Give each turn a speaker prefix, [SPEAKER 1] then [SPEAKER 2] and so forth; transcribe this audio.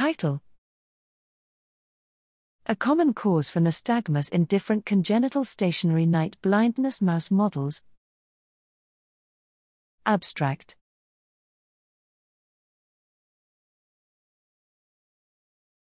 [SPEAKER 1] Title A common cause for nystagmus in different congenital stationary night blindness mouse models. Abstract